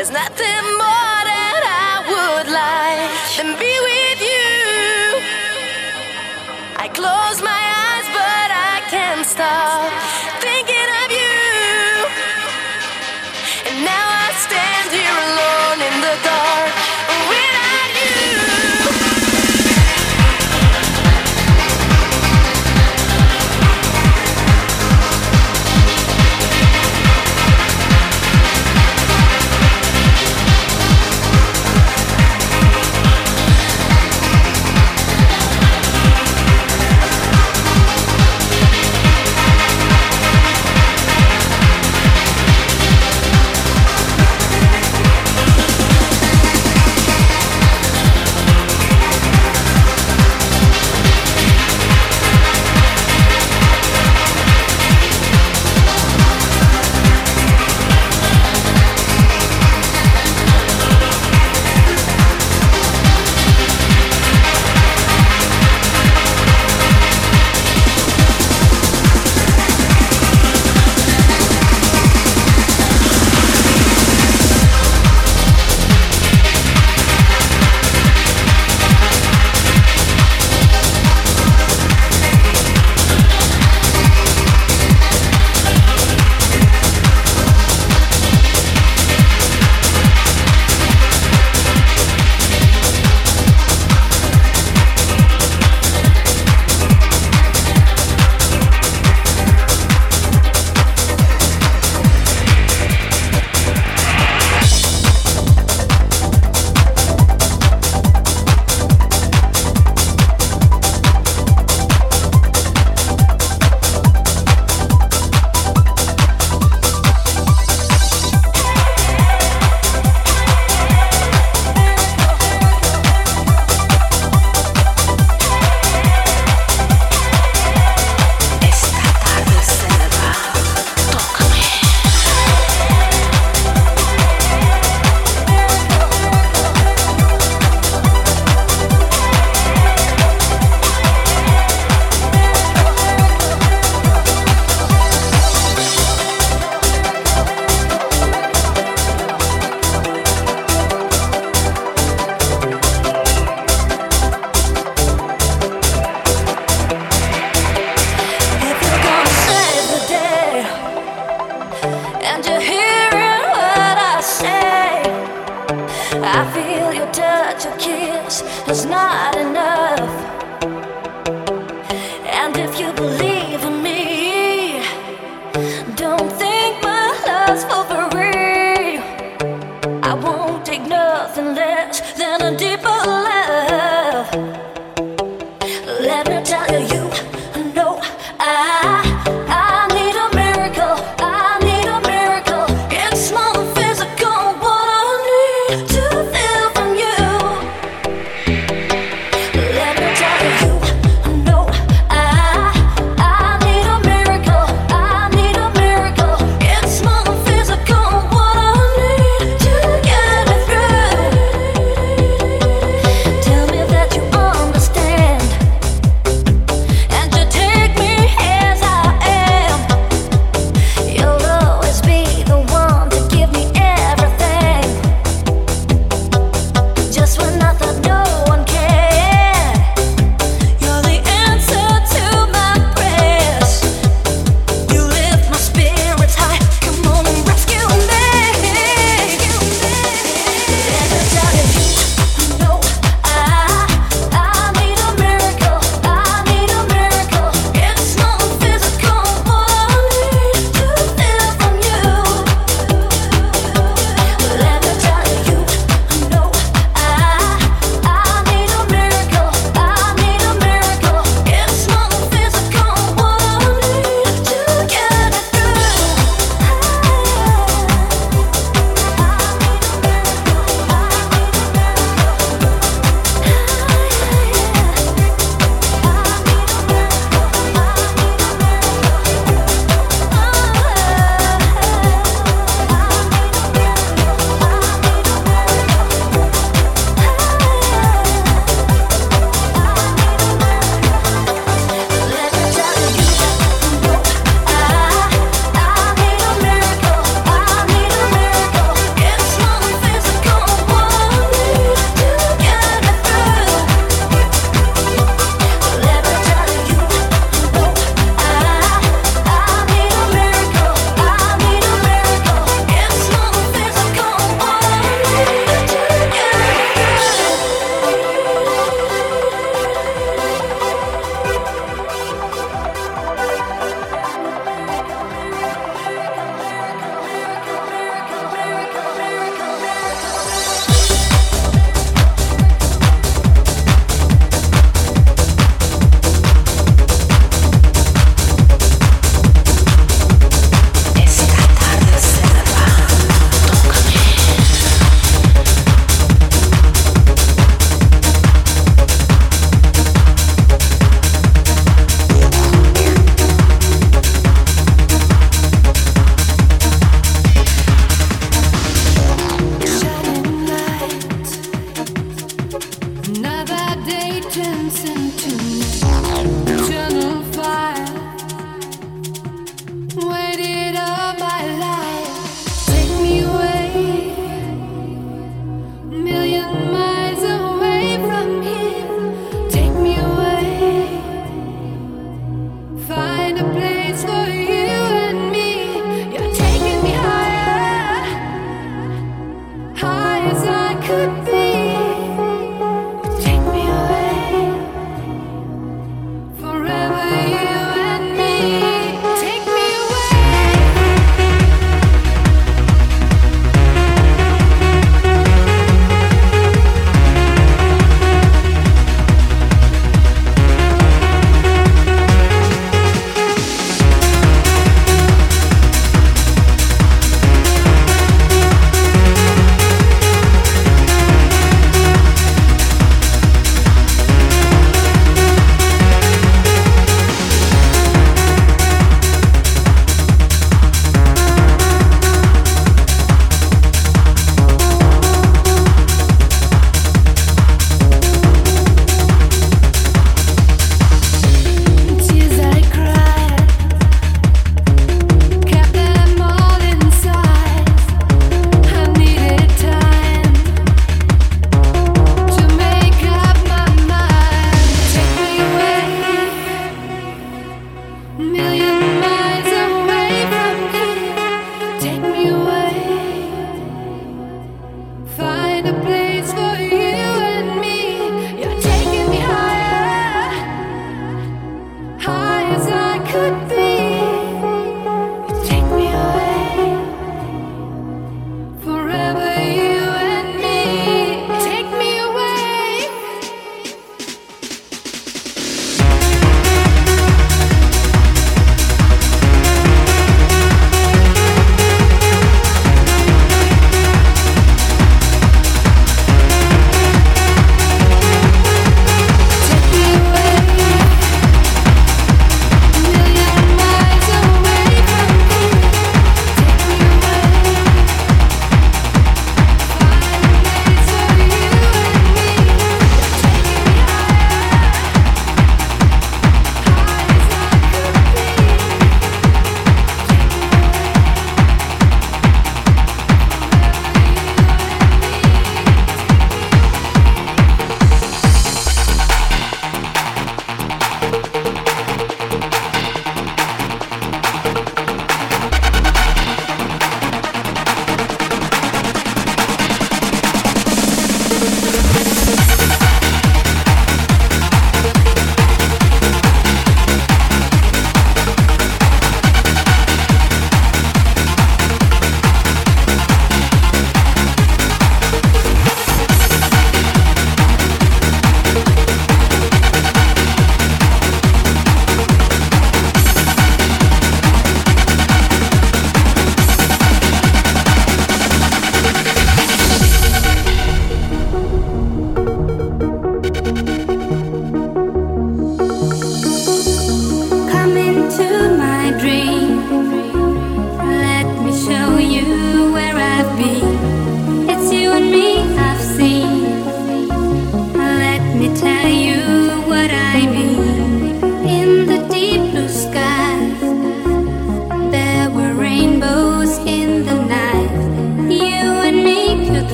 There's nothing more that I would like than be with you. I close my eyes, but I can't stop.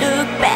look back.